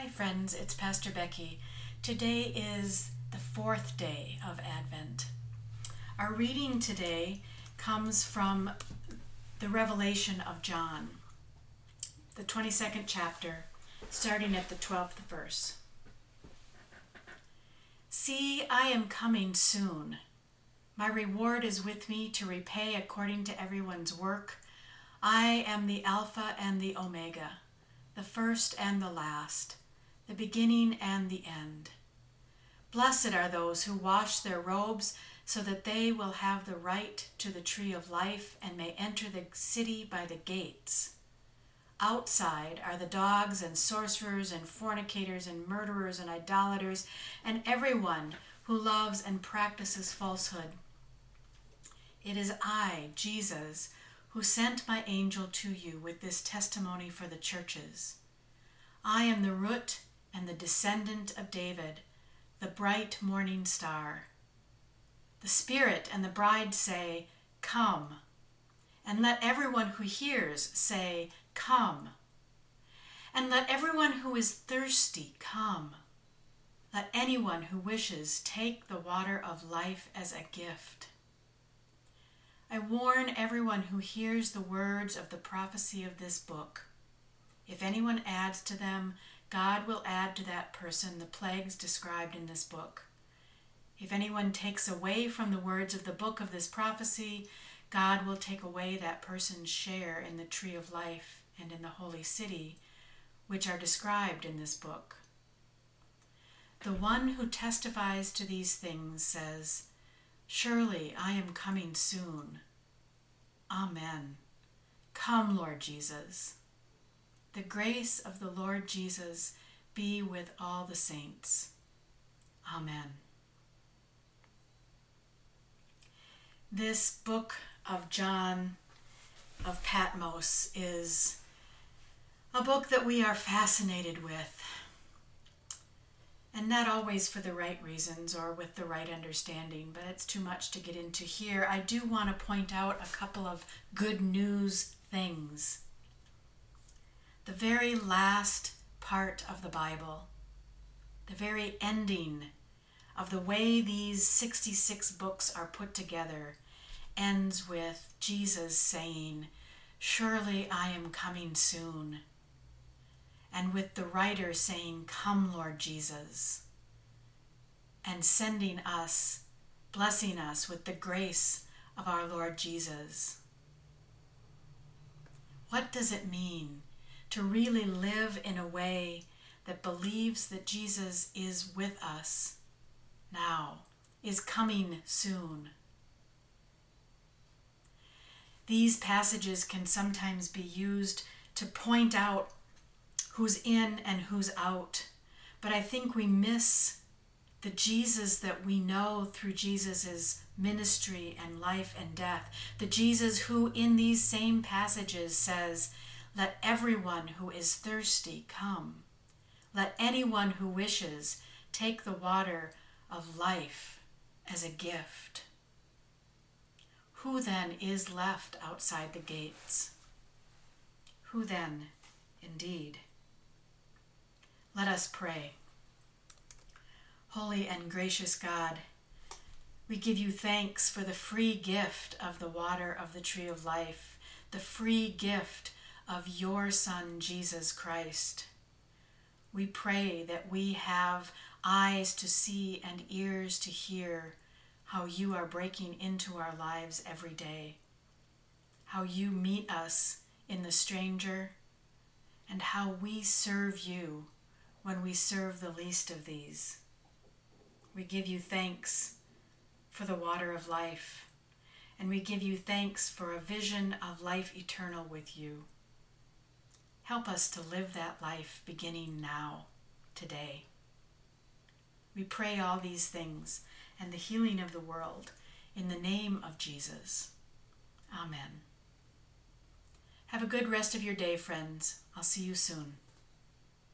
Hi, friends, it's Pastor Becky. Today is the fourth day of Advent. Our reading today comes from the Revelation of John, the 22nd chapter, starting at the 12th verse. See, I am coming soon. My reward is with me to repay according to everyone's work. I am the Alpha and the Omega, the first and the last the beginning and the end. Blessed are those who wash their robes so that they will have the right to the tree of life and may enter the city by the gates. Outside are the dogs and sorcerers and fornicators and murderers and idolaters and everyone who loves and practices falsehood. It is I, Jesus, who sent my angel to you with this testimony for the churches. I am the root and the descendant of David, the bright morning star. The Spirit and the bride say, Come. And let everyone who hears say, Come. And let everyone who is thirsty come. Let anyone who wishes take the water of life as a gift. I warn everyone who hears the words of the prophecy of this book. If anyone adds to them, God will add to that person the plagues described in this book. If anyone takes away from the words of the book of this prophecy, God will take away that person's share in the tree of life and in the holy city, which are described in this book. The one who testifies to these things says, Surely I am coming soon. Amen. Come, Lord Jesus. The grace of the Lord Jesus be with all the saints. Amen. This book of John of Patmos is a book that we are fascinated with. And not always for the right reasons or with the right understanding, but it's too much to get into here. I do want to point out a couple of good news things the very last part of the Bible, the very ending of the way these 66 books are put together, ends with Jesus saying, Surely I am coming soon. And with the writer saying, Come, Lord Jesus, and sending us, blessing us with the grace of our Lord Jesus. What does it mean to really live in a way that believes that Jesus is with us now, is coming soon. These passages can sometimes be used to point out who's in and who's out, but I think we miss the Jesus that we know through Jesus' ministry and life and death. The Jesus who, in these same passages, says, let everyone who is thirsty come. Let anyone who wishes take the water of life as a gift. Who then is left outside the gates? Who then, indeed? Let us pray. Holy and gracious God, we give you thanks for the free gift of the water of the tree of life, the free gift of your Son, Jesus Christ. We pray that we have eyes to see and ears to hear how you are breaking into our lives every day, how you meet us in the stranger, and how we serve you when we serve the least of these. We give you thanks for the water of life, and we give you thanks for a vision of life eternal with you. Help us to live that life beginning now, today. We pray all these things and the healing of the world in the name of Jesus. Amen. Have a good rest of your day, friends. I'll see you soon.